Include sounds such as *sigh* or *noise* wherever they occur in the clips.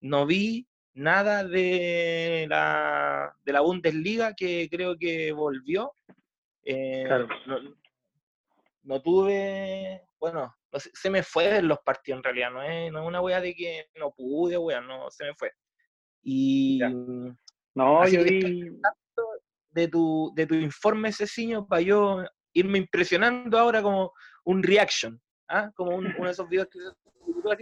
no vi nada de la, de la Bundesliga que creo que volvió. Eh, no, no, tuve, bueno, se me fue los partidos en realidad, no es, no es una wea de que no pude, wea, no, se me fue. Y... No, yo vi... De tu, de tu informe, Ceciño, para yo irme impresionando ahora como un reaction, ¿ah? como uno de esos videos que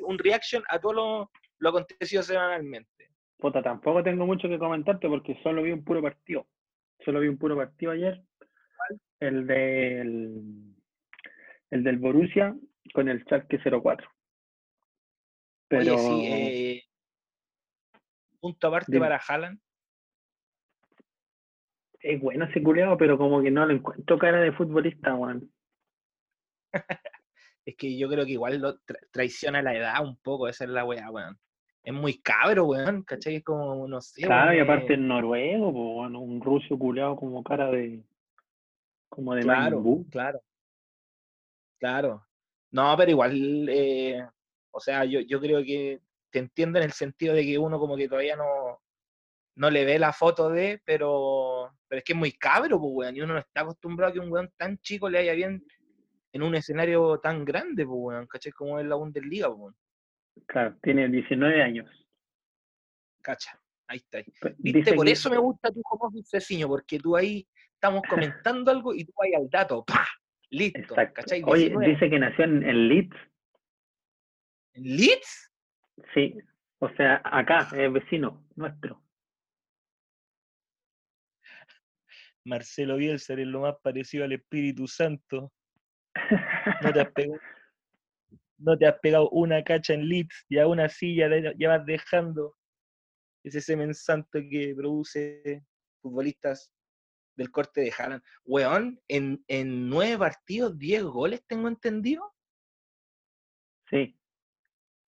un reaction a todo lo, lo acontecido semanalmente. Puta, tampoco tengo mucho que comentarte porque solo vi un puro partido. Solo vi un puro partido ayer. El del el del Borussia con el Schalke 04. Pero... Oye, sí, eh, punto aparte para Haaland. Es bueno ese culeado, pero como que no le encuentro cara de futbolista, weón. *laughs* es que yo creo que igual lo traiciona la edad un poco, esa es la weá, weón. Es muy cabro, weón, ¿cachai? Es como, no sé. Claro, y aparte en noruego, pues, un ruso culeado como cara de. como de Claro, claro. Claro. No, pero igual, eh, o sea, yo, yo creo que te entiendo en el sentido de que uno como que todavía no, no le ve la foto de, pero, pero es que es muy cabro, pues, weón, y uno no está acostumbrado a que un weón tan chico le haya bien en un escenario tan grande, pues, weón, ¿cachai? Como es la Bundesliga, pues, weón. Claro, tiene 19 años. Cacha, ahí está. Pues, ¿Viste? Por eso me gusta tu como Ceciño, porque tú ahí estamos comentando algo y tú ahí al dato, ¡pah! Listo. ¿cachai? Oye, dice que nació en, Leeds. ¿En Leeds? Sí, o sea, acá, es vecino nuestro. Marcelo Bielsa es lo más parecido al Espíritu Santo. No te has *laughs* pegado, no te has pegado una cacha en Leeds y aún así ya, ya vas dejando ese semen santo que produce futbolistas del corte de Haaland. Weón, en, en nueve partidos, diez goles, tengo entendido. Sí,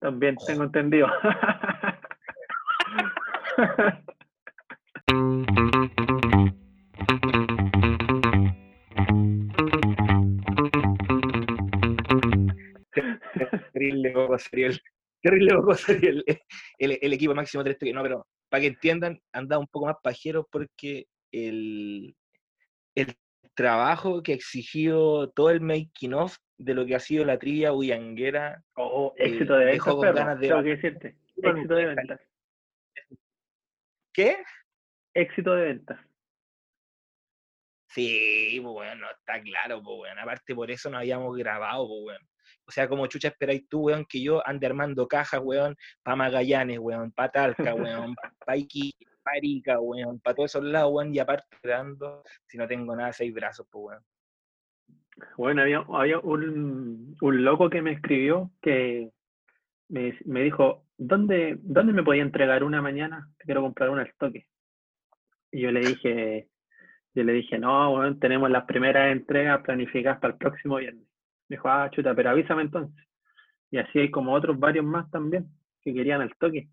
también tengo entendido. *laughs* terrible poco sería el, terrible poco sería el, el, el, equipo máximo 3 No, pero para que entiendan, han dado un poco más pajeros porque el, el trabajo que ha exigido todo el making of de lo que ha sido la trivia bullanguera. Oh, éxito de ventas, con ganas de... decirte. Éxito de ventas. ¿Qué? Éxito de ventas. Sí, pues bueno, está claro, pues bueno. Aparte por eso no habíamos grabado, pues bueno. O sea, como chucha esperáis tú, weón, que yo ande armando cajas, weón, para Magallanes, weón, para Talca, weón, *laughs* para Iquique, marica, weón, para todos esos lados, weón, y aparte dando, si no tengo nada, seis brazos, pues, weón. Bueno, había, había un, un, loco que me escribió que me, me, dijo, ¿dónde, ¿dónde me podía entregar una mañana? Quiero comprar una al toque. Y yo le dije, yo le dije, no, bueno, tenemos las primeras entregas planificadas para el próximo viernes. Me dijo, ah, chuta, pero avísame entonces. Y así hay como otros varios más también que querían al toque.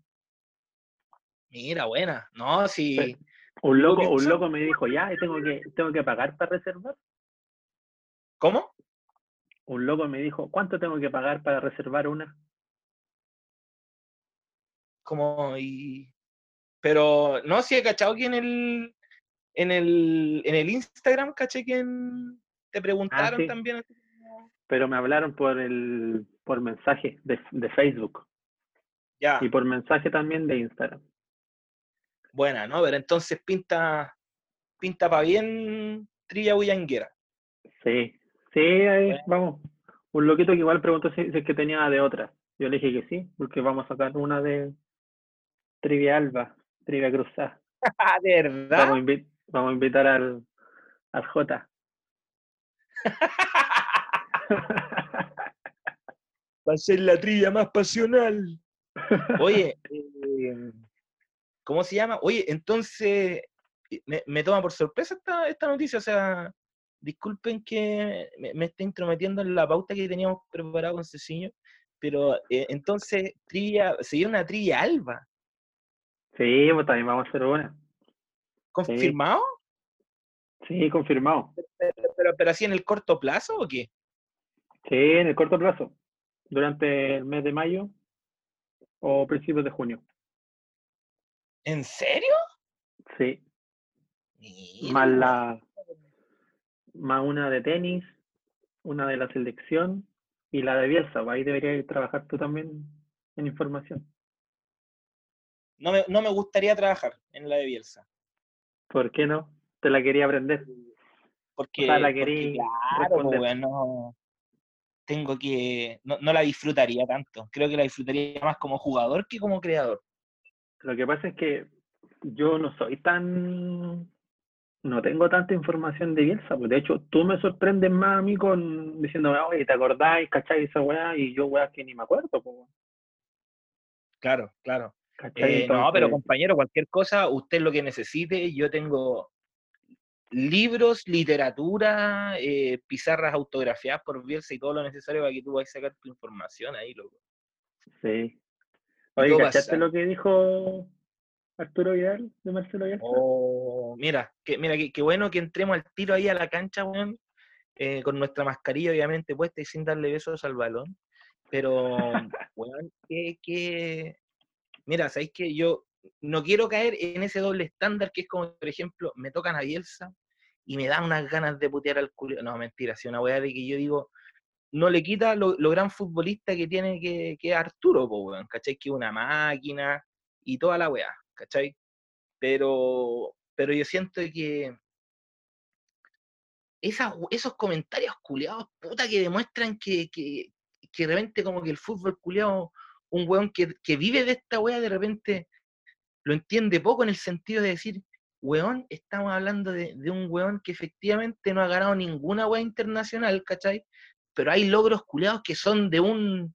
Mira, buena. No, si. Un loco, un loco me dijo, ya, tengo que, tengo que pagar para reservar. ¿Cómo? Un loco me dijo, ¿cuánto tengo que pagar para reservar una? Como, y. Pero, no, si he cachado que en el. En el, en el Instagram, caché que te ah, preguntaron también. Pero me hablaron por el por mensaje de, de Facebook. Ya. Y por mensaje también de Instagram buena, ¿no? Pero entonces pinta, pinta para bien Trilla Bullanguera. Sí, sí, ahí vamos. Un loquito que igual preguntó si, es que tenía de otra. Yo le dije que sí, porque vamos a sacar una de Trivia Alba, Trivia Cruzada. *laughs* ¿De verdad? Vamos a, invitar al, al J. *laughs* *laughs* Va a ser la trilla más pasional. Oye, *laughs* eh, ¿Cómo se llama? Oye, entonces me, toma por sorpresa esta, esta noticia. O sea, disculpen que me, esté intrometiendo en la pauta que teníamos preparado con Ceciño, pero eh, entonces, trilla, sería una trilla alba. Sí, pues también vamos a hacer una. ¿Confirmado? Sí, confirmado. Pero, pero, así en el corto plazo o qué? Sí, en el corto plazo. Durante el mes de mayo o principios de junio. ¿En serio? Sí. Mira, Más la más una de tenis, una de la selección y la de Bielsa. pues Ahí deberías trabajar tú también en información. No me, no me gustaría trabajar en la de Bielsa. ¿Por qué no? Te la quería aprender. Porque, O sea, la porque querí claro, pues, responder. Tengo que, no, no la disfrutaría tanto. Creo que la disfrutaría más como jugador que como creador. Lo que pasa es que yo no soy tan. No tengo tanta información de Bielsa, pues de hecho tú me sorprendes más a mí con diciéndome, oye, ¿te acordáis? ¿Cachai esa weá? Y yo weá que ni me acuerdo, pues. Claro, claro. Eh, no, pero compañero, cualquier cosa, usted lo que necesite, yo tengo libros, literatura, eh, pizarras autografiadas por Bielsa y todo lo necesario para que tú vayas a sacar tu información ahí, loco. sí. Oye, ¿cachaste lo que dijo Arturo Vidal de Marcelo Bielsa? Oh, mira, que, mira, qué qué bueno que entremos al tiro ahí a la cancha, weón, eh, con nuestra mascarilla obviamente puesta y sin darle besos al balón. Pero, weón, que, que... Mira, ¿sabéis que yo no quiero caer en ese doble estándar que es como, por ejemplo, me tocan a Bielsa y me dan unas ganas de putear al culo. No, mentira, si una weá de que yo digo, no le quita lo, lo gran futbolista que tiene que, que Arturo, po, weón, ¿cachai? Que una máquina y toda la weá, ¿cachai? Pero, pero yo siento que esos comentarios culiados, puta, que demuestran que, que, que de repente como que el fútbol culiado, un weón que, que vive de esta weá, de repente lo entiende poco en el sentido de decir, weón, estamos hablando de, un weón que efectivamente no ha ganado ninguna weá internacional, ¿cachai? Pero hay logros culiados que son de un,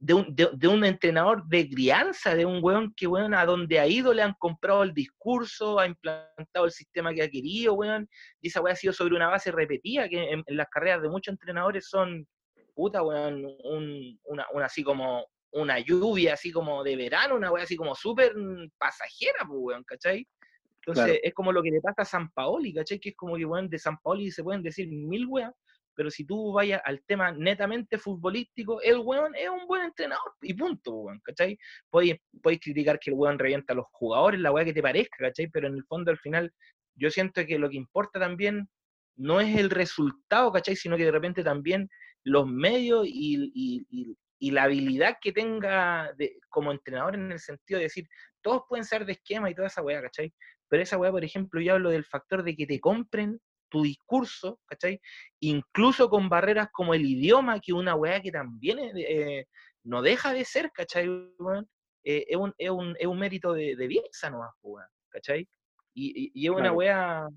de un, de, un entrenador de crianza, de un weón que, weón, a donde ha ido le han comprado el discurso, ha implantado el sistema que ha querido, weón, y esa weá ha sido sobre una base repetida, que en, en las carreras de muchos entrenadores son, puta, weón, un, una, una así como una lluvia así como de verano, una weá así como súper pasajera, pues, weón, ¿cachai? Entonces Claro. es como lo que le pasa a San Paoli, ¿cachai? Que es como que, weón, de San Paoli se pueden decir mil weas, pero si tú vayas al tema netamente futbolístico, el weón es un buen entrenador y punto, weón, ¿cachai? Podéis, podéis criticar que el weón revienta a los jugadores, la weá que te parezca, ¿cachai? Pero en el fondo al final yo siento que lo que importa también no es el resultado, ¿cachai? Sino que de repente también los medios y, y, y, y la habilidad que tenga de, como entrenador en el sentido de decir, todos pueden ser de esquema y toda esa weá, ¿cachai? Pero esa weá, por ejemplo, yo hablo del factor de que te compren tu discurso, ¿cachai? Incluso con barreras como el idioma, que una weá que también es, eh, no deja de ser, ¿cachai? Eh, es, un, es, un, es un mérito de, de Bielsa nomás, weón, ¿cachai? Y, y, y es una Claro. weá,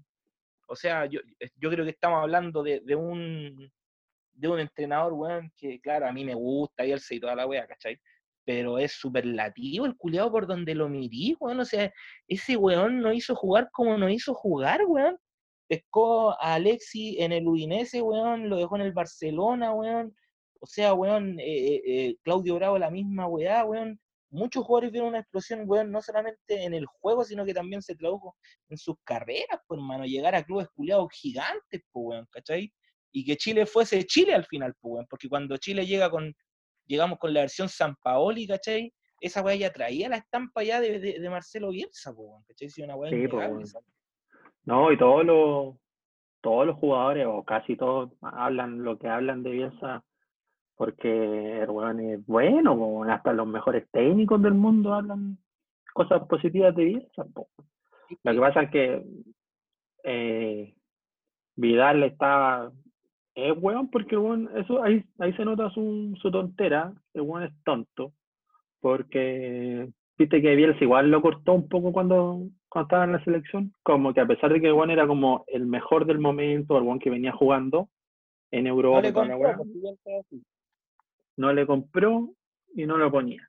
o sea, yo, yo creo que estamos hablando de, de un de un entrenador, weón, que claro, a mí me gusta Bielsa y toda la weá, ¿cachai? Pero es superlativo el culiado por donde lo mirí, weón. O sea, ese weón no hizo jugar como no hizo jugar, weón. Pescó a Alexi en el Udinese, weón, lo dejó en el Barcelona, weón. O sea, weón, eh, eh, Claudio Bravo la misma weá, weón. Muchos jugadores vieron una explosión, weón, no solamente en el juego, sino que también se tradujo en sus carreras, pues, hermano. Llegar a clubes culiados gigantes, pues, weón, ¿cachai? Y que Chile fuese Chile al final, pues, porque cuando Chile llega con, llegamos con la versión San Paoli, ¿cachai? Esa weá ya traía la estampa ya de, de, de Marcelo Bielsa, pues, ¿cachai? Sí, una weá Sí, pues. No, y todos los todos los jugadores, o casi todos, hablan lo que hablan de Bielsa, porque el weón es bueno, po, hasta los mejores técnicos del mundo hablan cosas positivas de Bielsa. po. Lo que pasa es que eh, Vidal está es weón porque el weón, eso ahí, ahí se nota su, su tontera, el weón es tonto, porque viste que Bielsa igual lo cortó un poco cuando, cuando estaba en la selección, como que a pesar de que el weón era como el mejor del momento, el weón que venía jugando en No Europa, le y toda la compró, weá, porque Bielsa es así. no le compró y no lo ponía.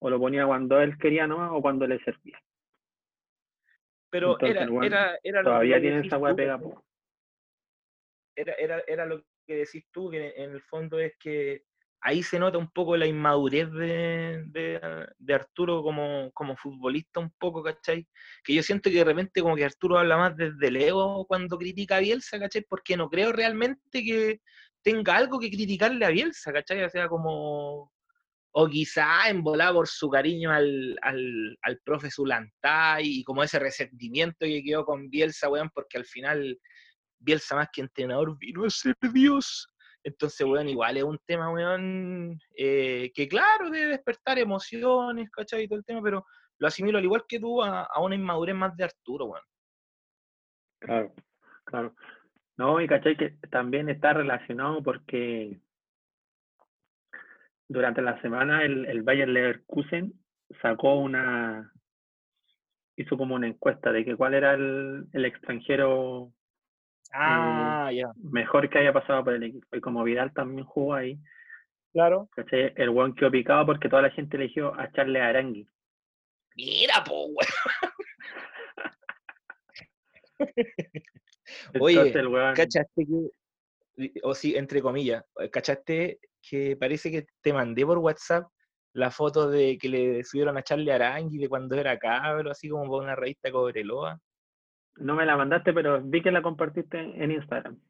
O lo ponía cuando él quería nomás o cuando le servía. Pero Entonces, era, weón era, era lo, Todavía tiene esa tú, pega, era, era, era lo que decís tú, que en el fondo es que ahí se nota un poco la inmadurez de, de, Arturo como, como futbolista un poco, ¿cachai? Que yo siento que de repente como que Arturo habla más desde el cuando critica a Bielsa, ¿cachai? Porque no creo realmente que tenga algo que criticarle a Bielsa, ¿cachai? O sea, como, o quizá en volar por su cariño al, al, al profe Zulantay y como ese resentimiento que quedó con Bielsa, weón, porque al final Bielsa más que entrenador vino a ser Dios. Entonces, weón, igual es un tema, weón, eh, que claro, debe despertar emociones, ¿cachai? Todo el tema, pero lo asimilo al igual que tú a, una inmadurez más de Arturo, weón. Claro, claro. No, y cachai que también está relacionado porque durante la semana el, el Bayern Leverkusen sacó una, hizo como una encuesta de que cuál era el, el extranjero Ah, ya. mejor que haya pasado por el equipo. Y como Vidal también jugó ahí, Claro. ¿cachai? el buen quedó picado porque toda la gente eligió a Charles Arangui. Mira, po, weón. *laughs* Oye, el weón, ¿Cachaste que, o sí, entre comillas, ¿cachaste que parece que te mandé por WhatsApp la foto de que le subieron a Charlie Arangui de cuando era cabro, así como por una revista Cobreloa? No me la mandaste, pero vi que la compartiste en Instagram.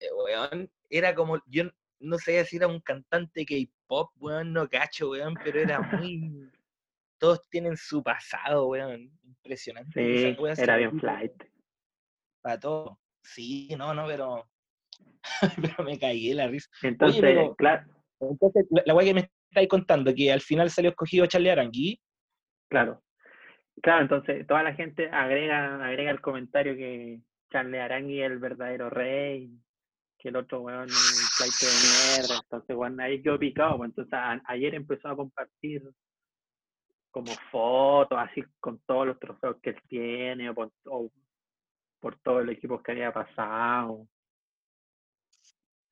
Eh, weón, era como, yo no sé si era un cantante K-pop, weón, no cacho, weón, pero era muy... *laughs* Todos tienen su pasado, weón. Impresionante. Sí, era bien flight. Para todo. Sí, no, no, pero... *laughs* pero me caí de la risa. Entonces, pero- claro, Entonces, la, la weá que me estáis contando, que al final salió escogido Charlie Arangui, claro. Claro, entonces toda la gente agrega, agrega el comentario que Charles Arangui es el verdadero rey, que el otro weón es un flight de mierda. Entonces, weón, ahí quedó picado. pues, Entonces, ayer empezó a compartir como fotos, así con todos los trofeos que él tiene, o por, o por todos los equipos que había pasado.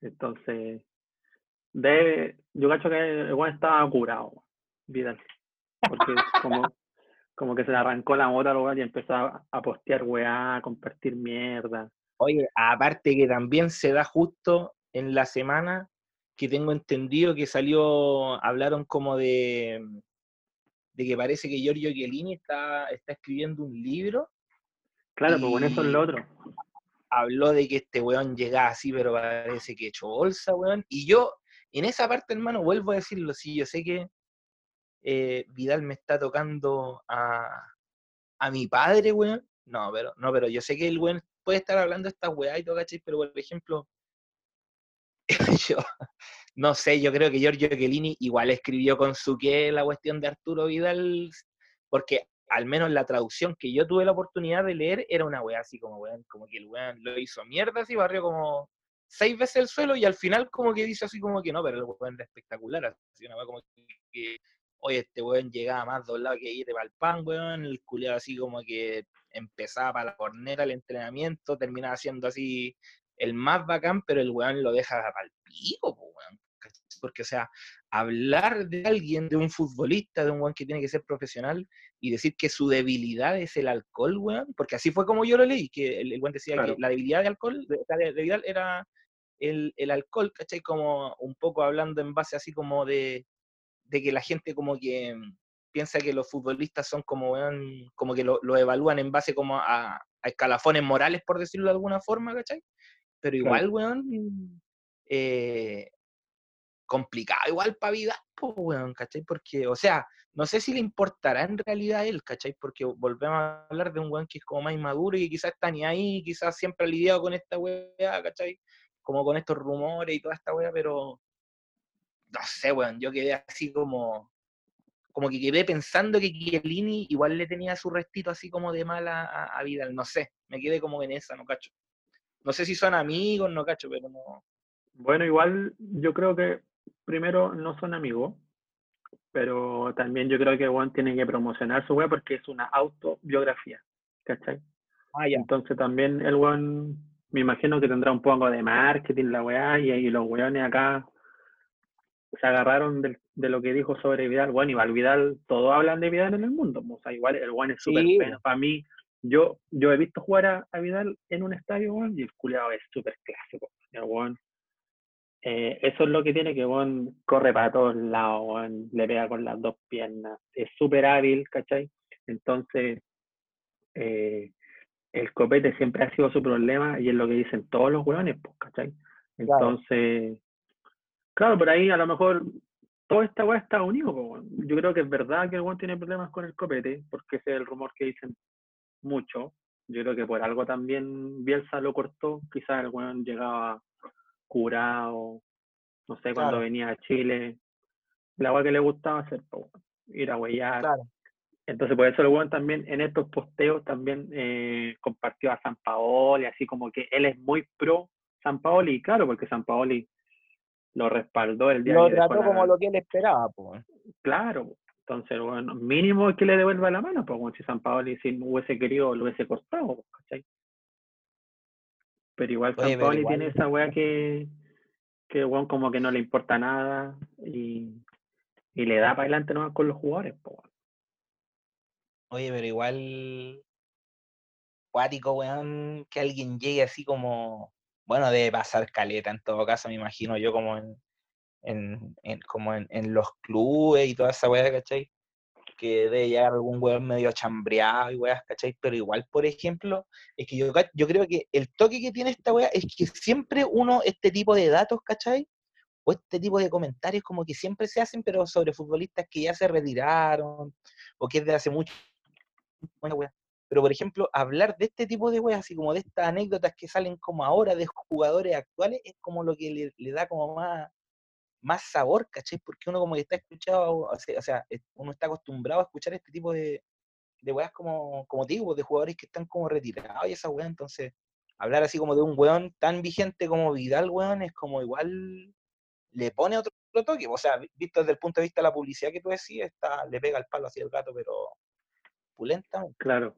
Entonces, debe, yo cacho que el weón estaba curado, Vidal. Porque como, como que se le arrancó la moto al y empezó a, a postear weá, a compartir mierda. Oye, aparte que también se da justo en la semana que tengo entendido que salió, hablaron como de, de que parece que Giorgio Chiellini está, está escribiendo un libro, Claro, pues bueno, eso es lo otro. habló de que este weón llegaba así, pero parece que hecho bolsa, weón. Y yo, en esa parte, hermano, vuelvo a decirlo, sí, yo sé que eh, Vidal me está tocando a, a mi padre, weón. No, pero, no, pero yo sé que el weón puede estar hablando estas weá y todo. Pero, por ejemplo, *laughs* yo, no sé, yo creo que Giorgio Chiellini igual escribió con su qué la cuestión de Arturo Vidal, porque al menos la traducción que yo tuve la oportunidad de leer era una weá así como, weón, como que el weón lo hizo mierda así, barrió como seis veces el suelo y al final como que dice así como que no, pero el weón era espectacular, así una weá como que, oye, este weón llegaba más doblado que ir para el pan, weón, el culiado así como que empezaba para la cornera el entrenamiento, terminaba siendo así el más bacán, pero el weón lo deja para el pico, weón. Porque, o sea, hablar de alguien, de un futbolista, de un weón que tiene que ser profesional, y decir que su debilidad es el alcohol, weón, porque así fue como yo lo leí, que el, el weón decía Claro. que la debilidad de alcohol, de, de- de Vidal era el, el alcohol, ¿cachai? Como un poco hablando en base así como de, de que la gente como que mm, piensa que los futbolistas son como, como que lo, lo evalúan en base como a, a escalafones morales, por decirlo de alguna forma, ¿cachai? Pero Claro. igual, weón, eh, complicado igual para vida, pues, weón, ¿cachai? Porque, o sea, no sé si le importará en realidad a él, ¿cachai? Porque volvemos a hablar de un weón que es como más inmaduro y que quizás está ni ahí, quizás siempre ha lidiado con esta weá, ¿cachai? Como con estos rumores y toda esta weá, pero no sé, weón, yo quedé así como, como que quedé pensando que Chiellini igual le tenía su restito así como de mala a, a Vidal, no sé, me quedé como en esa, no cacho. No sé si son amigos, no cacho, pero no. Bueno, igual yo creo que primero no son amigos, pero también yo creo que Juan tiene que promocionar su web porque es una autobiografía, ¿cachai? Ah, ya. Entonces también el weón, me imagino que tendrá un poco de marketing la weá, y, y los weones acá se agarraron del- de, lo que dijo sobre Vidal. Bueno, igual Vidal, todos hablan de Vidal en el mundo, o sea, igual el weón es súper Sí, bueno. Para mí, yo, yo he visto jugar a, a Vidal en un estadio, y el culiado es súper clásico. El weón, eh, eso es lo que tiene que weón corre para todos lados, weón, le pega con las dos piernas, es súper hábil, ¿cachai? Entonces, eh, el copete siempre ha sido su problema y es lo que dicen todos los hueones, pues, ¿cachai? Entonces, claro, por ahí a lo mejor toda esta weá está unido. po. Yo creo que es verdad que el weón tiene problemas con el copete, porque ese es el rumor que dicen mucho. Yo creo que por algo también Bielsa lo cortó. Quizás el weón llegaba curado, no sé, cuando Claro. venía a Chile. La weá que le gustaba hacer, po, ir a huellar. Claro. Entonces, por eso el weón también en estos posteos también eh, compartió a San Paoli, así como que él es muy pro San Paoli, claro, porque San Paoli lo respaldó el día Lo trató la- como lo que él esperaba, pues. Claro, entonces, bueno, mínimo que le devuelva la mano, pues, como si San Paoli si no hubiese querido lo hubiese cortado, ¿cachai? Pero igual Oye, San Paoli igual- tiene esa weá que, que weón como que no le importa nada y, y le da para adelante nomás con los jugadores, pues. Oye, pero igual. Cuático, weón, que alguien llegue así como. Bueno, debe pasar caleta en todo caso, me imagino yo, como en. en, en- como en, en los clubes y toda esa weá, ¿cachai? Que debe llegar algún weón medio chambreado y weas, ¿cachai? Pero igual, por ejemplo, es que yo, yo creo que el toque que tiene esta weá es que siempre uno, este tipo de datos, ¿cachai? O este tipo de comentarios como que siempre se hacen, pero sobre futbolistas que ya se retiraron, o que es de hace mucho buena wea. Pero, por ejemplo, hablar de este tipo de weas, así como de estas anécdotas que salen como ahora de jugadores actuales, es como lo que le, da como más, más sabor, ¿cachai? Porque uno como que está escuchado, o sea, uno está acostumbrado a escuchar este tipo de, de weas como, como digo, de jugadores que están como retirados y esa wea, entonces, hablar así como de un weón tan vigente como Vidal, weón, es como igual le pone otro, toque, o sea, vi- visto desde el punto de vista de la publicidad que tú decías, está, le pega el palo así el gato, pero pulentamente. Claro.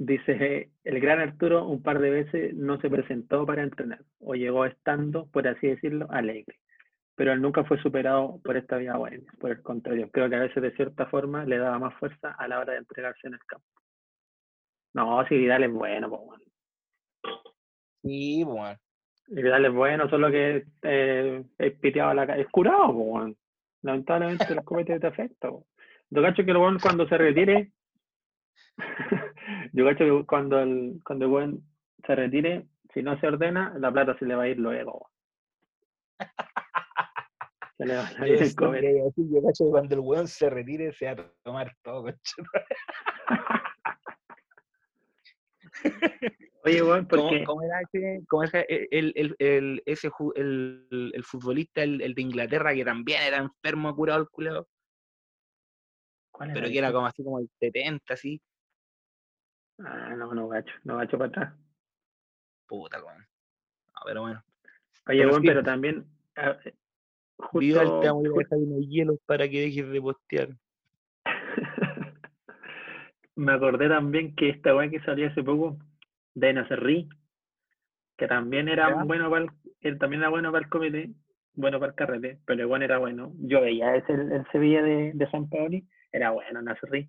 Dice, eh, el gran Arturo un par de veces no se presentó para entrenar o llegó estando, por así decirlo, alegre. Pero él nunca fue superado por esta vía buena. Por el contrario, creo que a veces de cierta forma le daba más fuerza a la hora de entregarse en el campo. No, si Vidal es bueno, pues bueno. Sí, bueno. Vidal es bueno, solo que eh, es piteado a la es curado, pues bueno. Lamentablemente el comete te afecta. Yo cacho que el weón cuando se retire, *laughs* yo cacho que cuando el, cuando el weón se retire, si no se ordena, la plata se le va a ir luego. *laughs* Se le va a ir Yo el cacho que cuando el weón se retire se va a tomar todo, concha. *laughs* Oye, weón, ¿Cómo, porque cómo era ese, cómo era el, el, el, ese el, el futbolista, el, el de Inglaterra, que también era enfermo, curado el ¿cuál pero que era como así como el 70, así? Ah, no, no gacho, no gacho para atrás. Puta, weón. No, pero bueno. Oye, Pero sí. pero también ah, eh, Vidal, justo te vamos a dejar unos hielos para que dejes de postear. *laughs* Me acordé también que esta weá que salió hace poco, de Nacerri, que también era ¿Ya? bueno para el, él también era bueno para el comité, bueno para el carrete, pero igual era bueno. Yo veía ese el, el Sevilla de, de San Paoli, era bueno Nacerri.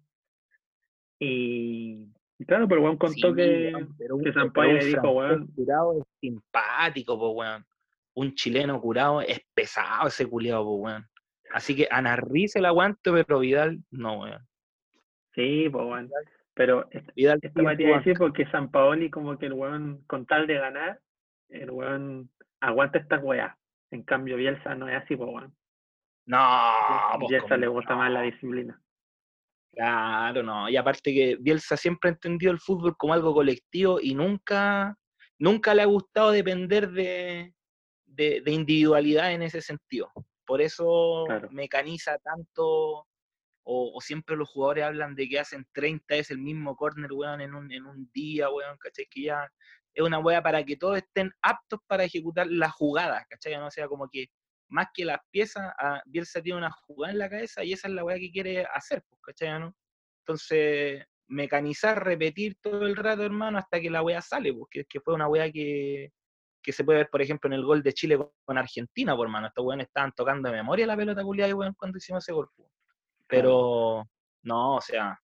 Y claro, pero Juan contó Sí, que, weón, pero un- que San pero Paoli un le dijo, weón, curado es simpático, po, weón. Un chileno curado es pesado ese culiado, po, weón. Así que a Narri se la aguanto, pero Vidal no, weón. sí, pues bueno. Pero esta, Vidal iba a banca. decir porque San Paoli como que el weón, con tal de ganar, el weón aguanta esta weá. En cambio, Bielsa no es así, pues weón. No, pues, Bielsa como le gusta no. más la disciplina. Claro, no. Y aparte que Bielsa siempre ha entendido el fútbol como algo colectivo y nunca, nunca le ha gustado depender de, de, de individualidad en ese sentido. Por eso Claro. mecaniza tanto, o, o siempre los jugadores hablan de que hacen 30 es el mismo corner, weón, en un, en un día, weón, ¿cachai? Que ya es una weá para que todos estén aptos para ejecutar las jugadas, ¿cachai? No sea como que más que las piezas, a Bielsa tiene una jugada en la cabeza y esa es la weá que quiere hacer, pues, ¿cachai? ¿no? Entonces, mecanizar, repetir todo el rato, hermano, hasta que la weá sale, porque que fue una weá que, que se puede ver, por ejemplo, en el gol de Chile con, Argentina, por mano. Estos weones estaban tocando de memoria la pelota culiada, weón, cuando hicimos ese gol. po. Pero, no, o sea,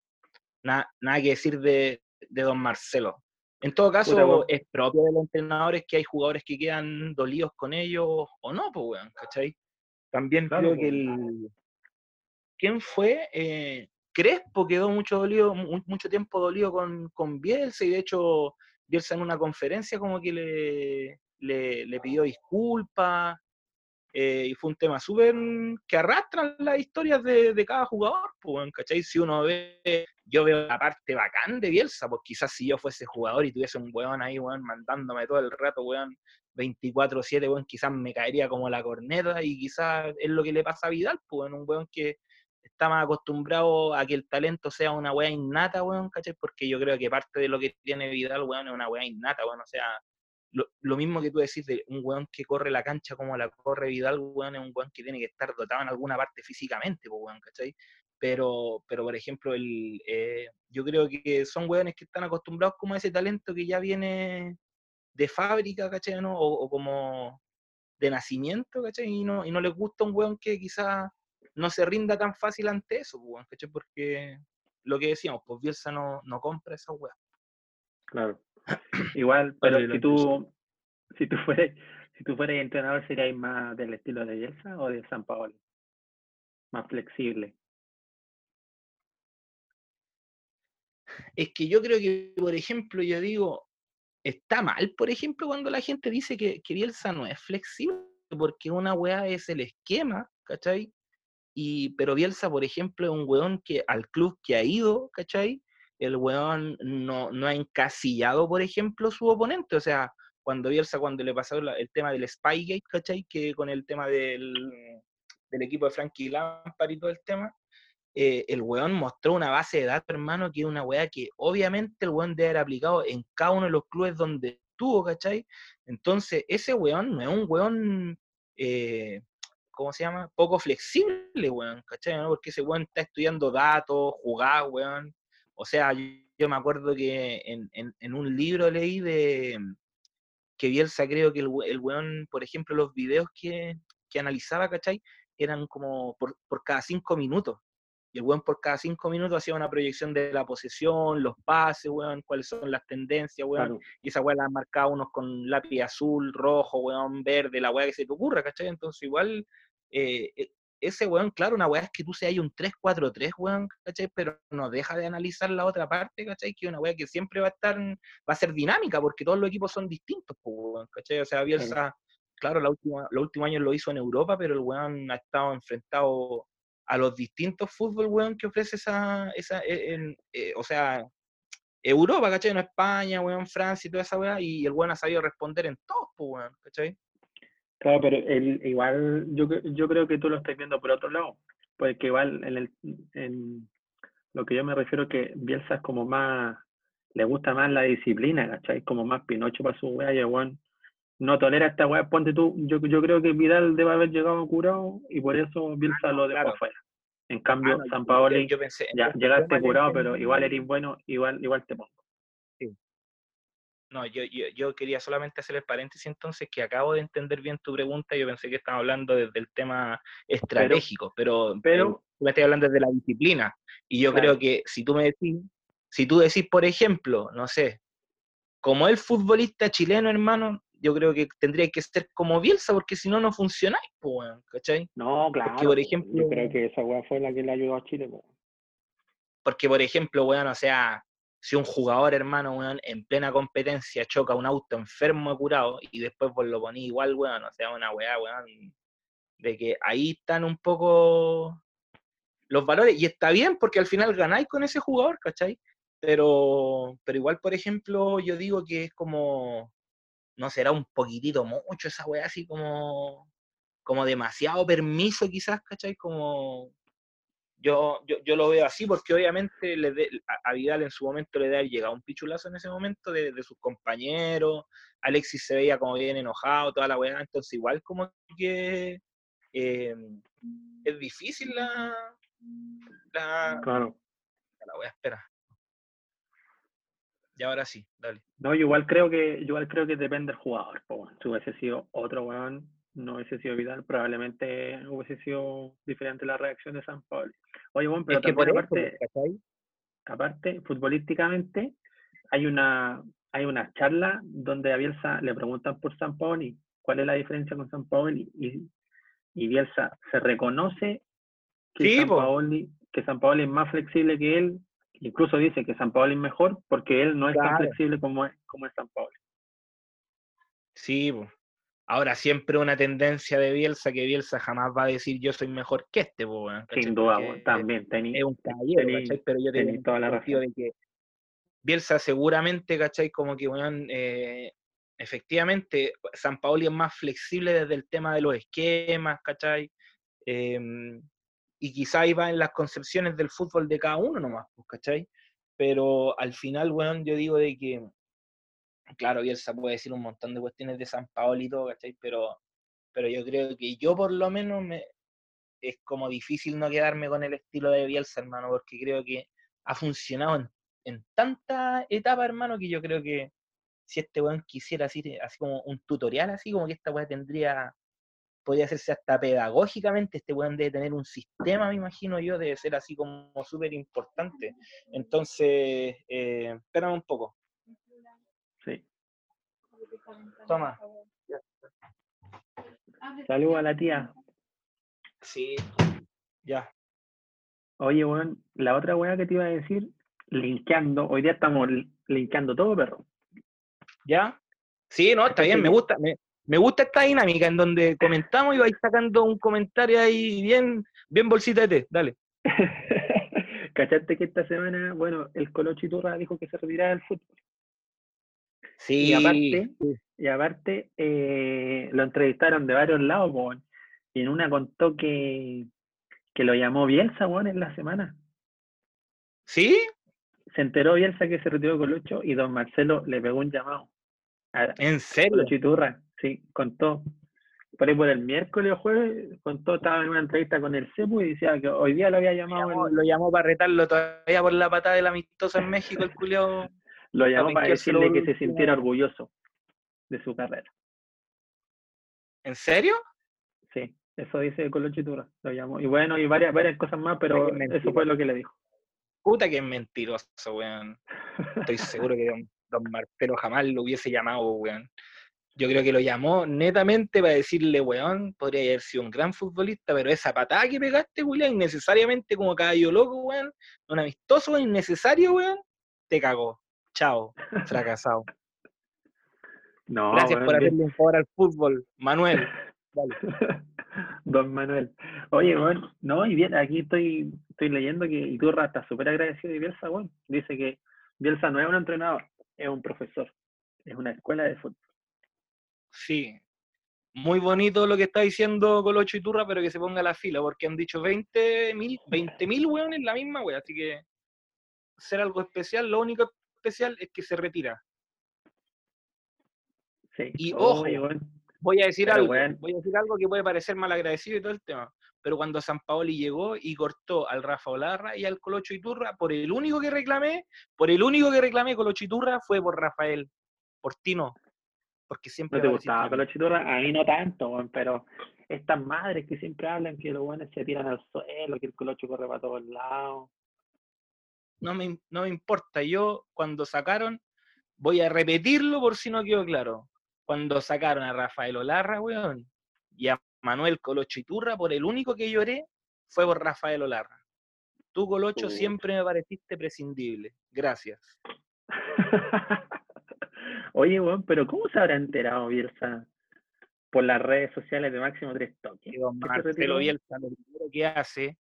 na- nada que decir de, de don Marcelo. En todo caso, Puta, es propio de los entrenadores que hay jugadores que quedan dolidos con ellos o no, pues, weón, ¿cachai? También Claro, creo que el. ¿Quién fue? Eh, Crespo quedó mucho dolido, mu- mucho tiempo dolido con, con Bielsa y de hecho Bielsa en una conferencia como que le, le, le pidió disculpas eh, y fue un tema súper que arrastra las historias de, cada jugador, pues, ¿cachai? Si uno ve, yo veo la parte bacán de Bielsa, pues quizás si yo fuese jugador y tuviese un weón ahí, weón, mandándome todo el rato, weón, 24-7, weón, quizás me caería como la corneta y quizás es lo que le pasa a Vidal, pues, un weón que está más acostumbrado a que el talento sea una weá innata, weón, ¿cachai? Porque yo creo que parte de lo que tiene Vidal, weón, es una weá innata, weón, o sea, lo, mismo que tú decís de un weón que corre la cancha como la corre Vidal, weón, es un weón que tiene que estar dotado en alguna parte físicamente, pues, weón, ¿cachai? Pero, pero por ejemplo, el, eh, yo creo que son weones que están acostumbrados como a ese talento que ya viene de fábrica, ¿cachai? ¿no? O, como de nacimiento, ¿cachai? Y no, y no les gusta un weón que quizás no se rinda tan fácil ante eso, weón, ¿cachai? Porque lo que decíamos, pues Bielsa no, no compra esa weá. Claro. Igual, pero si tú, si tú fueras, si tú fueras entrenador, ¿serías más del estilo de Bielsa o de San Paolo? Más flexible. Es que yo creo que, por ejemplo, yo digo, está mal, por ejemplo, cuando la gente dice que, que Bielsa no es flexible, porque una weá es el esquema, ¿cachai? Y, pero Bielsa, por ejemplo, es un weón que al club que ha ido, ¿cachai? El weón no, no ha encasillado, por ejemplo, su oponente. O sea, cuando Bielsa, cuando le pasó el tema del Spygate, ¿cachai? Que con el tema del, del equipo de Frankie Lampard y todo el tema, eh, el weón mostró una base de datos, hermano, que es una weá que obviamente el weón debe haber aplicado en cada uno de los clubes donde estuvo, ¿cachai? Entonces, ese weón no es un weón, eh, ¿cómo se llama? Poco flexible, weón, ¿cachai? Porque ese weón está estudiando datos, jugar, weón, o sea, yo, me acuerdo que en, un libro leí de que Bielsa creo que el, el weón, por ejemplo, los videos que, analizaba, ¿cachai? Eran como por, cada cinco minutos. Y el weón por cada cinco minutos hacía una proyección de la posesión, los pases, weón, cuáles son las tendencias, weón. Y esa weón la marcaba unos con lápiz azul, rojo, weón, verde, la weá que se te ocurra, ¿cachai? Entonces igual eh, eh, ese weón, claro, una weá es que tú seas un 3-4-3, weón, ¿cachai? Pero no deja de analizar la otra parte, ¿cachai? Que una weá que siempre va a estar, va a ser dinámica, porque todos los equipos son distintos, weón, ¿cachai? O sea, Bielsa, claro, la última, los últimos años lo hizo en Europa, pero el weón ha estado enfrentado a los distintos fútbol, weón, que ofrece esa, esa eh, o sea, Europa, ¿cachai? No España, weón, Francia y toda esa weá, y el weón ha sabido responder en todos, weón, ¿cachai? Claro, pero el, igual yo, yo creo que tú lo estás viendo por otro lado, porque igual en, el, en lo que yo me refiero que Bielsa es como más, le gusta más la disciplina, ¿cachai? Como más pinocho para su wea y igual no tolera esta wea, ponte tú, yo, yo creo que Vidal debe haber llegado curado y por eso Bielsa lo dejó afuera. En cambio, ah, San Paoli, ya llegaste curado, pero igual eres bueno, igual, igual te pongo. No, yo, yo, quería solamente hacer el paréntesis entonces que acabo de entender bien tu pregunta. Yo pensé que estaba hablando desde el tema estratégico, pero, pero, me estoy hablando desde la disciplina. Y yo creo que si tú me decís, si tú decís, por ejemplo, no sé, como el futbolista chileno, hermano, yo creo que tendría que ser como Bielsa, porque si no, no funcionáis, ¿cachai? No, claro. Porque, por ejemplo, yo creo que esa weá fue la que le ayudó a Chile, Porque, por ejemplo, weón, o sea, si un jugador, hermano, weón, en plena competencia choca un auto enfermo curado y después vos lo ponís igual, weón, o sea, una weá, weón, de que ahí están un poco los valores, y está bien porque al final ganáis con ese jugador, ¿cachai? Pero, pero igual, por ejemplo, yo digo que es como, no será un poquitito mucho esa weá, así como, como demasiado permiso quizás, ¿cachai? Como, yo, yo, lo veo así porque obviamente le a Vidal en su momento le da llegado un pichulazo en ese momento de, sus compañeros, Alexis se veía como bien enojado, toda la weá, entonces igual como que eh, es difícil la, la, claro. la weá, espera. Y ahora sí, dale. No, yo igual creo que, igual creo que depende del jugador, si hubiese sido otro weón, no hubiese sido Vidal, probablemente hubiese sido diferente la reacción de San Paulo. Oye, bueno, pero por aparte, aparte, futbolísticamente, hay una, hay una charla donde a Bielsa le preguntan por San Paoli, cuál es la diferencia con San Paoli, y, y Bielsa se reconoce que, San Paoli, que San Paoli es más flexible que él, incluso dice que San Paoli es mejor porque él no es tan flexible como es, como es San Paoli. Sí, Ahora, siempre una tendencia de Bielsa que Bielsa jamás va a decir yo soy mejor que este. Sin duda, Porque también. Tení, es un caballero. Pero yo tengo toda la razón. de que Bielsa seguramente, ¿cachai? Como que, weón, eh, efectivamente, San Paoli es más flexible desde el tema de los esquemas, ¿cachai? Em, y quizá iba en las concepciones del fútbol de cada uno nomás, pues, ¿cachai? Pero al final, weón, yo digo de que, claro, Bielsa puede decir un montón de cuestiones de San Paoli y todo, ¿cachai? Pero, pero yo creo que yo por lo menos me, es como difícil no quedarme con el estilo de Bielsa, hermano, porque creo que ha funcionado en, en tantas etapas, hermano, que yo creo que si este weón quisiera así, así como un tutorial, así como que esta weá tendría, podría hacerse hasta pedagógicamente, este weón debe tener un sistema, me imagino yo, debe ser así como súper importante. Entonces, eh, espérame un poco. Toma. Saludos a la tía. Sí, ya. Oye, weón, la otra weá que te iba a decir, linkeando, hoy día estamos li- linkeando todo, perro. ¿Ya? Sí, no, está bien, me gusta, me, me gusta esta dinámica en donde comentamos y vais sacando un comentario ahí bien, bien bolsita de té, dale. *laughs* ¿Cachaste que esta semana, bueno, el Colo Chiturra dijo que se retiraba del fútbol? Sí, Y aparte, y aparte eh, lo entrevistaron de varios lados, po. Y en una contó que, que lo llamó Bielsa, en la semana. ¿sí? Se enteró Bielsa que se retiró Colocho y don Marcelo le pegó un llamado. A ¿En serio? Colo Chiturra, sí, contó. Por ahí por el miércoles o jueves, contó, estaba en una entrevista con el CEPU y decía que hoy día lo había Lo llamado, llamó, el- lo llamó para retarlo todavía por la patada del amistoso en México, el culio. Lo llamó para decirle que se sintiera orgulloso de su carrera. ¿En serio? Sí, eso dice Colo Chiturra, lo llamó. Y bueno, y varias, varias cosas más, pero eso fue lo que le dijo. Puta que es mentiroso, weón. Estoy seguro que don, don jamás lo hubiese llamado, weón. Yo creo que lo llamó netamente para decirle, weón, podría haber sido un gran futbolista, pero esa patada que pegaste, weón, innecesariamente como caballo loco, weón, un amistoso innecesario, weón, te cagó. Chao, fracasado. No, Gracias por hacerle un favor al fútbol, Manuel. Dale. *laughs* Don Manuel. Oye, bueno, no, y bien, aquí estoy, estoy leyendo que Iturra está súper agradecido de Bielsa, weón. Dice que Bielsa no es un entrenador, es un profesor, es una escuela de fútbol. Sí. Muy bonito lo que está diciendo Colocho y Turra, pero que se ponga la fila, porque han dicho 20 mil, 20 mil weones la misma wea, así que ser algo especial, lo único especial es que se retira. Sí. Y Oye, ojo, Voy a decir Pero, algo, voy a decir algo que puede parecer mal agradecido y todo el tema, pero cuando San Paoli llegó y cortó al Rafa Olarra y al Colocho Iturra, por el único que reclamé, por el único que reclamé Colocho Iturra fue por Rafael, por Tino, porque siempre ¿No te gustaba en- Colo Chiturra? A mí no tanto, pero estas madres que siempre hablan que los buenos se tiran al suelo, que el colocho corre para todos lados. No me, no me importa. Yo, cuando sacaron, voy a repetirlo por si no quedó claro. Cuando sacaron a Rafael Olarra, weón, y a Manuel Colocho Iturra, por el único que lloré fue por Rafael Olarra. Tú, Colocho, siempre me pareciste prescindible. Gracias. *laughs* Oye, weón, pero ¿cómo se habrá enterado Bielsa por las redes sociales de Máximo Tres Toques? Que don ¿Qué se Marcelo? Bielsa lo primero que hace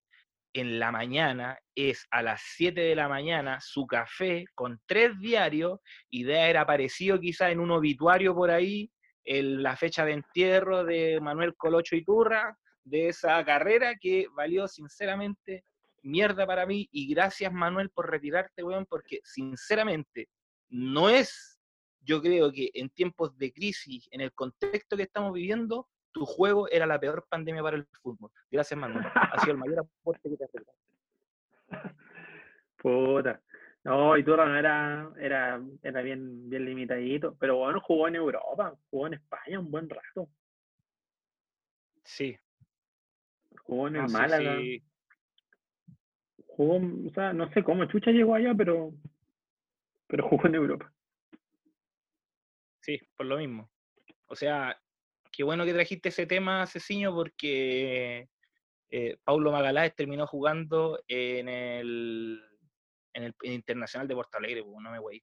en la mañana es a las 7 de la mañana su café con tres diarios y de haber aparecido quizá en un obituario por ahí el- la fecha de entierro de Manuel Colocho Iturra de esa carrera que valió sinceramente mierda para mí y gracias Manuel por retirarte, weón, porque sinceramente no es, yo creo que en tiempos de crisis, en el contexto que estamos viviendo, tu juego era la peor pandemia para el fútbol. Gracias, Manuel. Ha sido el mayor aporte que te has. *laughs* Puta. No, Iturra no era, era, era bien, bien limitadito, pero bueno, jugó en Europa, jugó en España un buen rato, Sí, jugó en el no Málaga, si- jugó, o sea, no sé cómo Chucha llegó allá, pero, pero jugó en Europa. sí, por lo mismo. O sea, qué bueno que trajiste ese tema, Ceciño, porque eh, Paulo Magaláes terminó jugando en el, en el, en Internacional de Porto Alegre, pues, no me güey.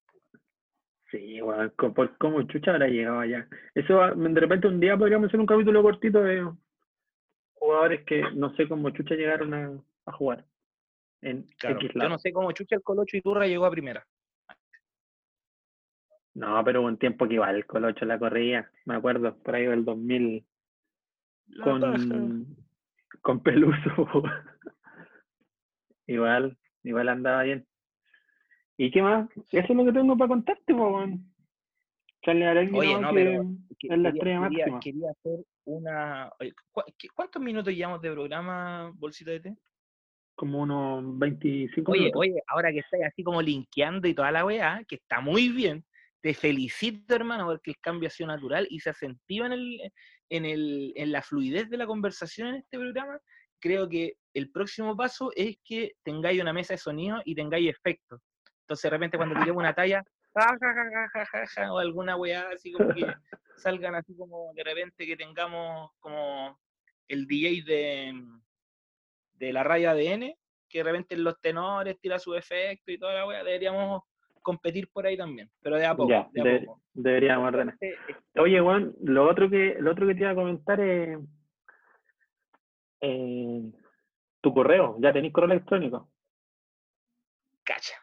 Sí, co- por cómo chucha habrá llegado allá. Eso, ah, de repente un día podríamos hacer un capítulo cortito de jugadores que no sé cómo chucha llegaron a, a jugar en Claro, X yo no sé cómo Chucha el Colocho Iturra llegó a primera. No, pero hubo un tiempo que igual el Colocho la corría, me acuerdo, por ahí del 2000 La con, con Peluso. *laughs* igual, igual andaba bien. ¿Y qué más? Eso es lo que tengo para contarte, po. Charlie Aregui, Oye, no, pero que- es la quería, máxima. hacer una. oye, ¿cu- qué- ¿Cuántos minutos llevamos de programa, Bolsita de Té? Como unos 25 Oye, minutos. oye, ahora que estáis así como linkeando y toda la weá, que está muy bien, te felicito, hermano, porque el cambio ha sido natural y se ha sentido en, el, en, el, en la fluidez de la conversación en este programa. Creo que el próximo paso es que tengáis una mesa de sonido y tengáis efectos. Entonces, de repente, cuando tiremos una talla, *laughs* o alguna weá así como que *laughs* salgan así como de repente que tengamos como el DJ de, de la radio ADN, que de repente en los tenores tira su efecto y toda la weá, deberíamos competir por ahí también, pero de a poco, Ya, de a de- poco. deberíamos ordenar. Oye, Juan, lo otro que, lo otro que te iba a comentar es eh, tu correo. ¿Ya tenéis correo electrónico? cacha.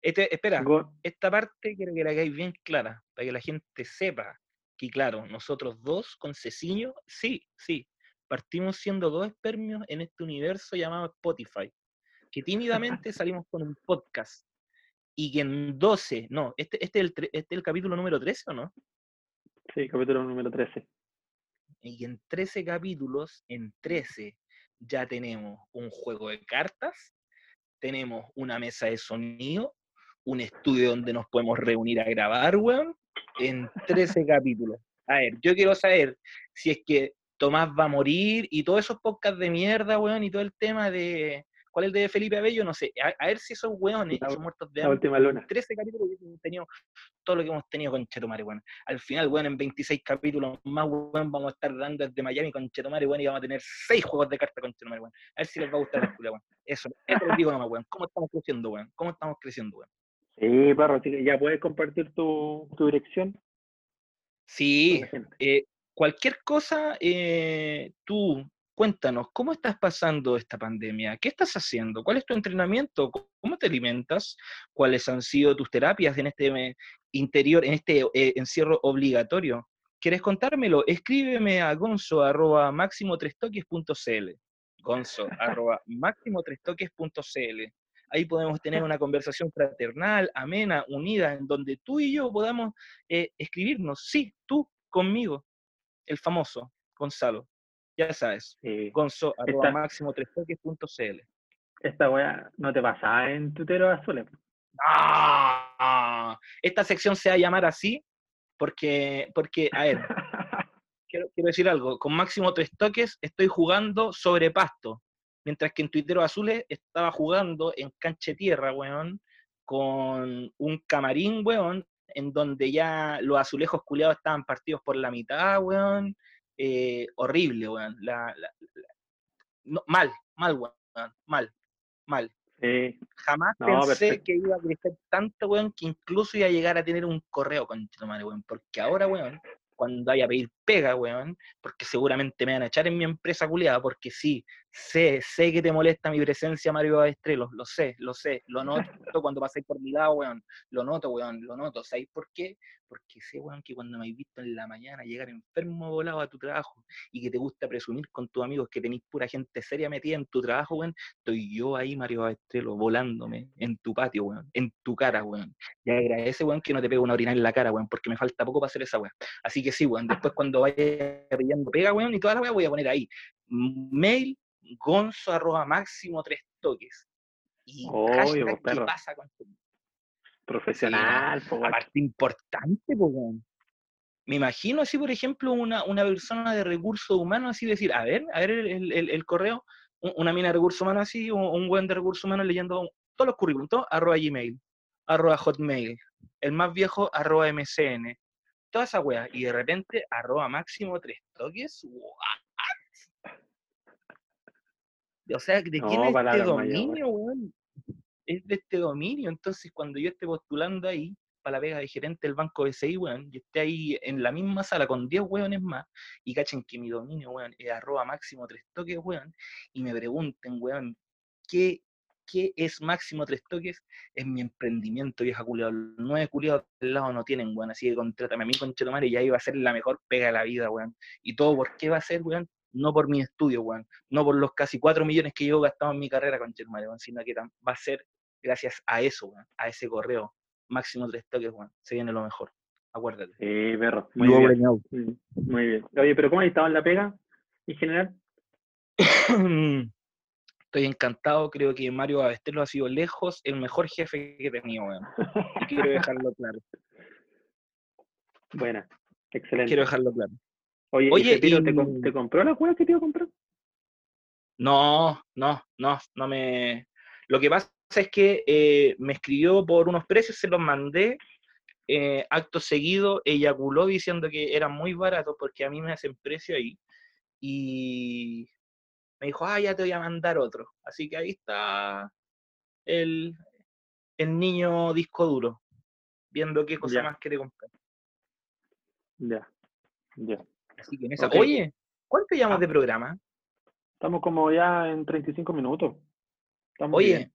Este, espera, Go- esta parte quiero que la hagáis bien clara, para que la gente sepa que, claro, nosotros dos con Ceciño, sí, sí, partimos siendo dos espermios en este universo llamado Spotify, que tímidamente *laughs* salimos con un podcast y que en 12, no, este, este, es, el, este es el capítulo número 13 o no? Sí, capítulo número 13. y que en 13 capítulos, en 13, ya tenemos un juego de cartas, tenemos una mesa de sonido, un estudio donde nos podemos reunir a grabar, weón, en 13 capítulos. A ver, yo quiero saber si es que Tomás va a morir y todos esos podcasts de mierda, weón, y todo el tema de... ¿Cuál es el de Felipe Abello? No sé. A, a ver si esos weones, La- esos muertos de La hambre, última luna. 13 capítulos hubiesen tenido todo lo que hemos tenido con Chetumare, weón. Al final, weón, en 26 capítulos más, weón, vamos a estar dando desde Miami con Chetumare, weón, y vamos a tener 6 juegos de cartas con Chetumare, weón. A ver si les va a gustar la *laughs* weón. Eso, eso les digo nomás, weón. ¿Cómo estamos creciendo, weón? ¿Cómo estamos creciendo, weón? Sí, perro, así que ya puedes compartir tu, tu dirección Sí, eh, cualquier cosa, eh, tú cuéntanos, ¿cómo estás pasando esta pandemia? ¿Qué estás haciendo? ¿Cuál es tu entrenamiento? ¿Cómo te alimentas? ¿Cuáles han sido tus terapias en este eh, interior, en este eh, encierro obligatorio? ¿Quieres contármelo? Escríbeme a gonzo arroba máximo3toques.cl gonzo arroba máximo3toques.cl Ahí podemos tener una conversación fraternal, amena, unida, en donde tú y yo podamos eh, escribirnos, sí, tú conmigo, el famoso Gonzalo. Ya sabes, Sí. gonzo arroba Está- máximo3toques.cl. Esta weá no te pasaba en tuteros azules. ¡Ah! Esta sección se va a llamar así porque, porque a ver, *laughs* quiero, quiero decir algo. Con máximo tres toques estoy jugando sobre pasto. Mientras que en Tuiteros Azules estaba jugando en cancha tierra, weón, con un camarín, weón, en donde ya los azulejos culiados estaban partidos por la mitad, weón. Eh, horrible, weón. La, la- la- no, mal, mal, weón. Mal, mal. Sí, Jamás No, pensé perfecto. que iba a crecer tanto, weón, que incluso iba a llegar a tener un correo con madre, weón. Porque ahora, weón, cuando vaya a pedir pega, weón, porque seguramente me van a echar en mi empresa culiada, porque sí, sé, sé que te molesta mi presencia, Mario Estrelos, lo sé, lo sé, lo *laughs* noto cuando pasáis por mi lado, weón, lo noto, weón, lo noto. ¿Sabéis por qué? Porque sé, weón, que cuando me habéis visto en la mañana llegar enfermo volado a tu trabajo y que te gusta presumir con tus amigos que tenéis pura gente seria metida en tu trabajo, weón, estoy yo ahí, Mario Estrelo, volándome en tu patio, weón, en tu cara, weón. Y agradece, weón, que no te pegue una orina en la cara, weón, porque me falta poco para hacer esa weón. Así que sí, weón, después *laughs* cuando vaya pillando pega, weón, y toda la weón, voy a poner ahí, mail gonzo arroba máximo tres toques. Y Obvio, hashtag, pues, ¿qué perro. pasa con tu profesional, po, guacho. aparte importante, po. Me imagino así, por ejemplo, una, una persona de recursos humanos así decir, a ver, a ver el, el- el correo, un- una mina de recursos humanos así, un, un buen de recursos humanos leyendo todos los currículums, todo, arroba Gmail, arroba Hotmail, el más viejo, arroba MCN, toda esa wea, y de repente, arroba máximo tres toques, what? O sea, ¿de No, quién es este dominio, weón? Es de este dominio, entonces cuando yo esté postulando ahí, para la pega de gerente del banco BCI, weón, y esté ahí en la misma sala con 10 weones más, y cachen que mi dominio, weón, es arroba máximo tres toques, weón, y me pregunten, weón, ¿qué, qué es máximo tres toques? Es mi emprendimiento, vieja culiado. Nueve culiados del lado no tienen, weón, así que contrátame a mí, con Chetomare, y ahí va a ser la mejor pega de la vida, weón. Y todo, ¿por qué va a ser, weón? No por mi estudio, weón, no por los casi 4 millones que yo he gastado en mi carrera con Chetomare, weón, sino que va a ser gracias a eso, weón, a ese correo. Máximo tres toques, weón. Se viene lo mejor. Acuérdate. Sí, perro. Muy bien. Muy bien. Oye, pero ¿cómo has estado en la pega en general? *clears throat* Estoy encantado, creo que Mario Abestelo ha sido lejos el mejor jefe que he tenido, weón. *laughs* quiero dejarlo claro. Buena, excelente. Quiero dejarlo claro. Oye, Oye ¿te, compró la juega que te iba a comprar? No, no, no, no me... Lo que pasa es que eh, me escribió por unos precios, se los mandé, eh, acto seguido eyaculó diciendo que eran muy baratos porque a mí me hacen precio ahí. Y me dijo, ah, ya te voy a mandar otro. Así que ahí está el, el niño disco duro, viendo qué cosa más quiere comprar. Ya, ya. Así que en esa. Oye, ¿cuánto llevamos ah. de programa? Estamos como ya en 35 minutos. Oye,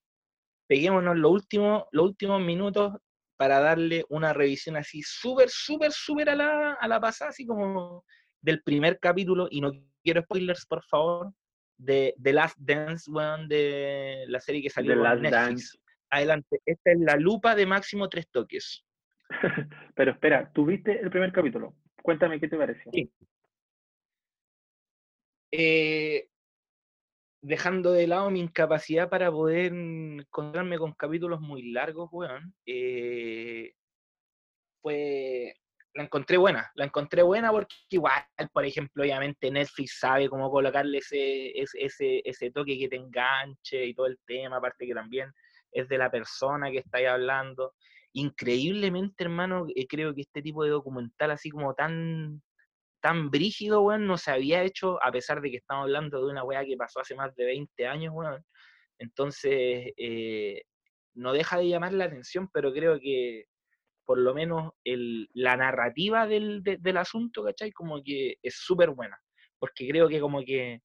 peguémonos los últimos, los últimos minutos para darle una revisión así súper, súper, súper a la, a la pasada, así como del primer capítulo, y no quiero spoilers, por favor, de The Last Dance, weón, de la serie que salió en Netflix. Adelante, esta es la lupa de máximo tres toques. *laughs* Pero espera, ¿tú viste el primer capítulo? Cuéntame qué te pareció. Sí. Eh, dejando de lado mi incapacidad para poder encontrarme con capítulos muy largos, weón, fue, la encontré buena, la encontré buena porque igual, por ejemplo, obviamente Netflix sabe cómo colocarle ese, ese, ese toque que te enganche y todo el tema, aparte que también es de la persona que estáis hablando. Increíblemente, hermano, eh, creo que este tipo de documental así como tan tan brígido, weón, no se había hecho, a pesar de que estamos hablando de una weá que pasó hace más de 20 años, weón. Entonces, eh, no deja de llamar la atención, pero creo que por lo menos el, la narrativa del, del asunto, ¿cachai? Como que es súper buena, porque creo que como que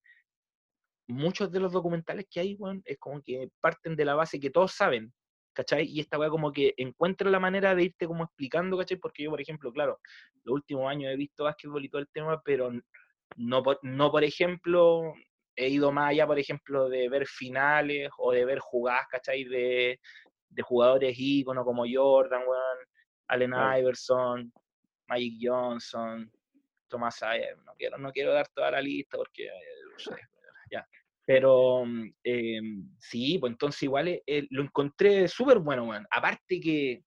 muchos de los documentales que hay, weón, es como que parten de la base que todos saben, ¿cachai? Y esta weá como que encuentra la manera de irte como explicando, ¿cachai? Porque yo, por ejemplo, claro, los últimos años he visto básquetbol y todo el tema, pero no por, no, por ejemplo, he ido más allá, por ejemplo, de ver finales o de ver jugadas, ¿cachai? De, de jugadores íconos como Jordan, weón, Allen Iverson, Magic Johnson, Thomas Ayer. No quiero, no quiero dar toda la lista porque, eh, ya. Pero em, sí, pues entonces igual eh, eh, lo encontré súper bueno, weón. Aparte que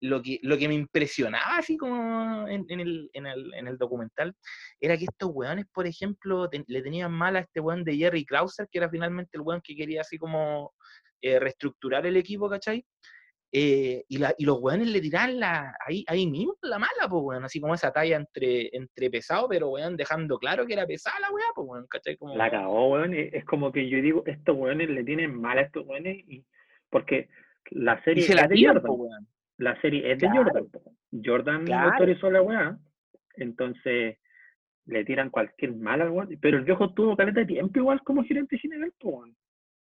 lo que, lo que me impresionaba así como en, el, en, el, en, el, documental era que estos weones, por ejemplo, le tenían mal a este weón de Jerry Krauser, que era finalmente el weón que quería así como eh, reestructurar el equipo, ¿cachai? Eh, y, la, y, los weones le tiran la, ahí, ahí mismo la mala, pues, weón, así como esa talla entre, entre pesado, pero weón, dejando claro que era pesada la weá, pues, weón, ¿cachai? Como... La cagó, weón, es como que yo digo, estos weones le tienen mal a estos weones, y, porque la serie es de Jordan. La serie es de Jordan. Jordan claro. autorizó la weá, entonces le tiran cualquier mal al weón, pero el viejo tuvo caleta de tiempo igual como gerente general, pues, weón.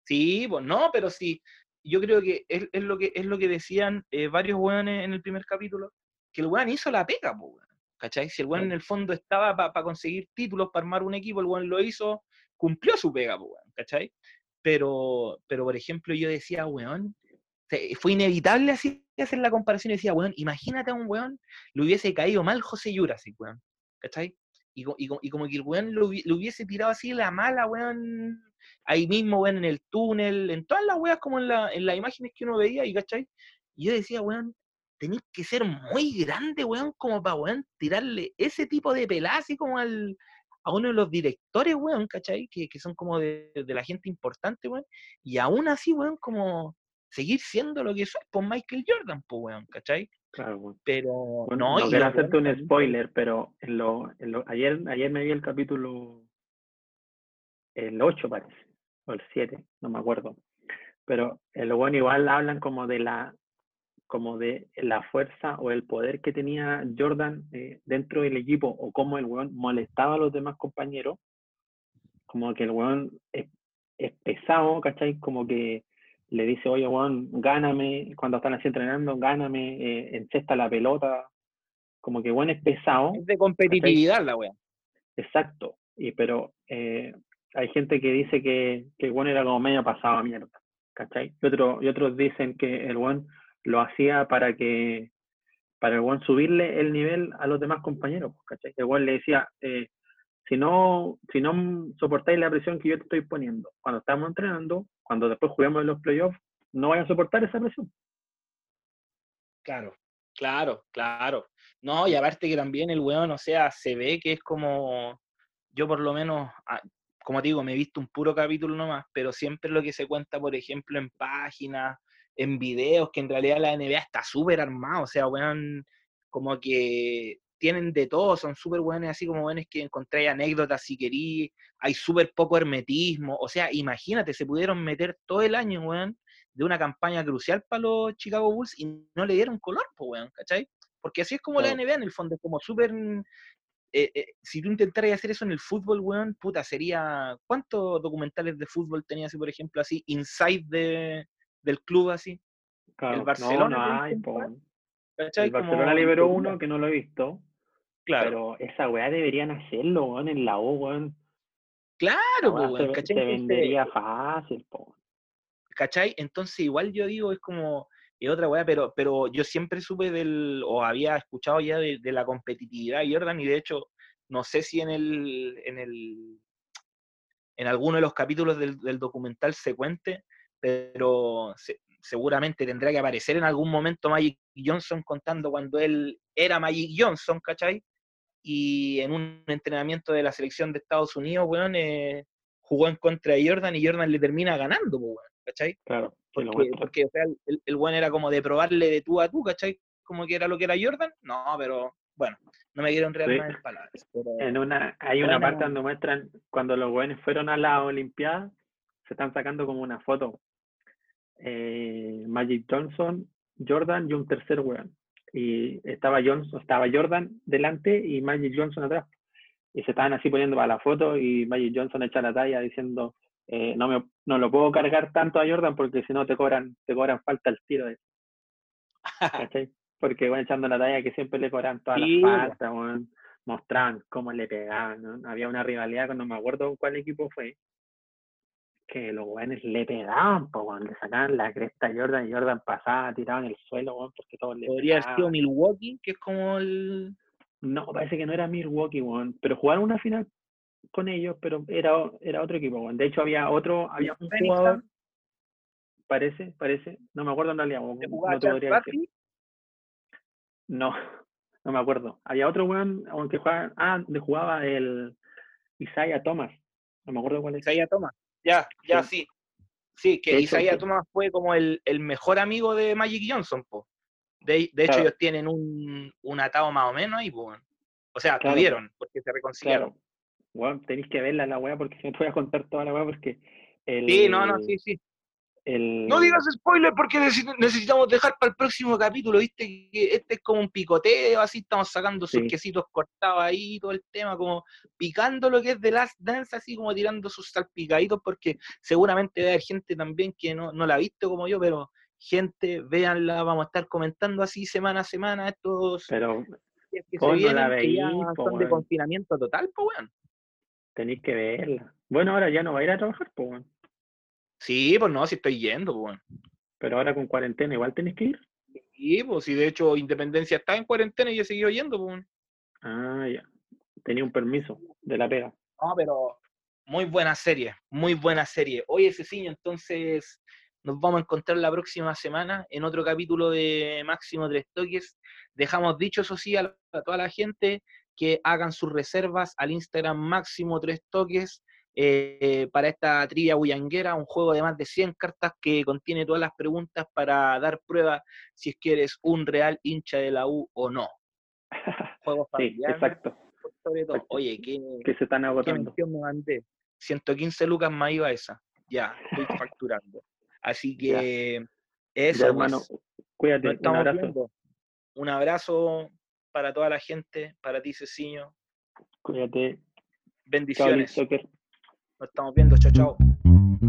Sí, pues no, pero sí, yo creo que es, es, lo que es lo que decían eh, varios weones en el primer capítulo, que el weón hizo la pega, po, ¿cachai? Si el weón en el fondo estaba para conseguir títulos, para armar un equipo, el weón lo hizo, cumplió su pega, po, ¿cachai? Pero, pero, por ejemplo, yo decía, weón, fue inevitable así hacer la comparación y decía, weón, imagínate a un weón, le hubiese caído mal José Jurasic, weón, ¿cachai? Y, y, y, como que el weón lo, lo, hubiese tirado así la mala, weón, ahí mismo, weón, en el túnel, en todas las weas como en, la, en las imágenes que uno veía, y ¿cachai? Y yo decía, weón, tenéis que ser muy grande, weón, como para, weón, tirarle ese tipo de pelada así como al, a uno de los directores, weón, ¿cachai? Que, que son como de, de, la gente importante, weón, y aún así, weón, como seguir siendo lo que soy, por Michael Jordan, pues, weón, ¿cachai? Claro, weón. Pero no, no quiero hacerte un spoiler, pero en lo, en lo, ayer, ayer me vi el capítulo el 8 parece, o el 7, no me acuerdo. Pero el bueno igual hablan como de la como de la fuerza o el poder que tenía Jordan eh, dentro del equipo o cómo el weón molestaba a los demás compañeros, como que el weón es, pesado, ¿cachai? Como que le dice, oye, weón, gáname, cuando están así entrenando, gáname, eh, encesta la pelota, como que weón es pesado. Es de competitividad la weón. Exacto, y pero eh, hay gente que dice que, que el weón era como medio pasado a mierda, ¿cachai? Y, otro, y otros dicen que el weón lo hacía para que para el buen subirle el nivel a los demás compañeros, ¿cachai? El buen le decía, eh, si no, si no soportáis la presión que yo te estoy poniendo cuando estamos entrenando, cuando después juguemos en los playoffs, no vayan a soportar esa presión. Claro, claro, claro. No, y aparte que también el weón, o sea, se ve que es como, yo por lo menos, ah, como te digo, me he visto un puro capítulo nomás, pero siempre lo que se cuenta, por ejemplo, en páginas en videos que en realidad la NBA está súper armada, o sea, weón, como que tienen de todo, son súper buenos, así como buenos que encontré anécdotas si querí, hay súper poco hermetismo, o sea, imagínate, se pudieron meter todo el año, weón, de una campaña crucial para los Chicago Bulls y no le dieron color, pues, weón, ¿cachai? Porque así es como la NBA en el fondo, es como súper... Eh, eh, si tú intentaras hacer eso en el fútbol, weón, puta, sería... ¿Cuántos documentales de fútbol tenías, por ejemplo, así, inside de, del club así. el Barcelona. No, hay, el Barcelona liberó uno que no lo he visto. Claro. Pero esa weá deberían hacerlo, weón, en la U, weón. Claro, weón, se, vendería fácil, po. ¿Cachai? Entonces, igual yo digo, es como, es otra weá, pero, pero yo siempre supe del, o había escuchado ya de, la competitividad de Jordan, y de hecho, no sé si en el, en el, en alguno de los capítulos del, del documental se cuente, pero seguramente tendrá que aparecer en algún momento Magic Johnson contando cuando él era Magic Johnson, ¿cachai? Y en un entrenamiento de la selección de Estados Unidos, weón, eh, jugó en contra de Jordan y Jordan le termina ganando, weón, ¿cachai? Claro. Porque, porque o sea, el, el weón era como de probarle de tú a tú, ¿cachai? Como que era lo que era Jordan. No, pero bueno, no me quiero enredar más en palabras. en una, hay una parte donde muestran cuando los weones fueron a la Olimpiada, se están sacando como una foto eh, Magic Johnson, Jordan y un tercer weón. Y estaba, Johnson, estaba Jordan delante y Magic Johnson atrás. Y se estaban así poniendo para la foto y Magic Johnson echa la talla diciendo, eh, no, me, no lo puedo cargar tanto a Jordan porque si no te cobran, te cobran falta el tiro. De... *laughs* Porque van echando la talla que siempre le cobran todas las faltas, mostraban cómo le pegaban. Había una rivalidad, no me acuerdo cuál equipo fue, que los weones le pegaban, po, le sacaban la cresta a Jordan y Jordan pasaba, tiraban el suelo, porque todos le Podría haber sido Milwaukee, que es como el. No, parece que no era Milwaukee, pero jugaron una final con ellos, pero era, era otro equipo. De hecho, había otro, había un jugador. Parece, parece, no me acuerdo en realidad, no te. No, *laughs* no me acuerdo. Había otro weón, aunque jugaba, ah, donde jugaba el Isaiah Thomas. No me acuerdo cuál es. Isaiah Thomas. Ya, ya sí. Sí, que Isaiah Thomas fue como el, el, mejor amigo de Magic Johnson, po. De, de hecho, ellos tienen un, un, atado más o menos ahí. O sea, tuvieron, porque se reconciliaron. Bueno, tenéis que verla la weá, porque si no te voy a contar toda la weá, porque. El, sí, no, no, sí, sí. No digas spoiler porque necesitamos dejar para el próximo capítulo, viste que este es como un picoteo, así estamos sacando sus quesitos cortados ahí, todo el tema, como picando lo que es de Last Dance, así como tirando sus salpicaditos, porque seguramente debe haber gente también que no, no la ha visto como yo, pero gente, véanla, vamos a estar comentando así semana a semana estos pero que se vienen, la veí, son de confinamiento total, pues weón. Tenéis que verla. Bueno, ahora ya no va a ir a trabajar, pues. Sí, pues no, si estoy yendo, pues. Pero ahora con cuarentena, igual tenés que ir. Sí, pues si de hecho Independencia está en cuarentena y he seguido yendo, pues. Ah, ya. Tenía un permiso de la pega. No, pero muy buena serie, muy buena serie. Oye, Ceciño, entonces nos vamos a encontrar la próxima semana en otro capítulo de Máximo Tres Toques. Dejamos dicho, eso sí, a, toda la gente que hagan sus reservas al Instagram Máximo Tres Toques eh, para esta trivia bullanguera, un juego de más de 100 cartas que contiene todas las preguntas para dar prueba si es que eres un real hincha de la U o no. *laughs* Juego sí, exacto. Oye, ¿qué, que se están agotando. me mandé? 115 lucas más iba esa. Ya, estoy *laughs* facturando. Así que eso, hermano, Cuídate, un estamos abrazo. viendo. Un abrazo para toda la gente, para ti, Ceciño. Cuídate. Bendiciones. Nos estamos viendo. Chao, chao. Mm.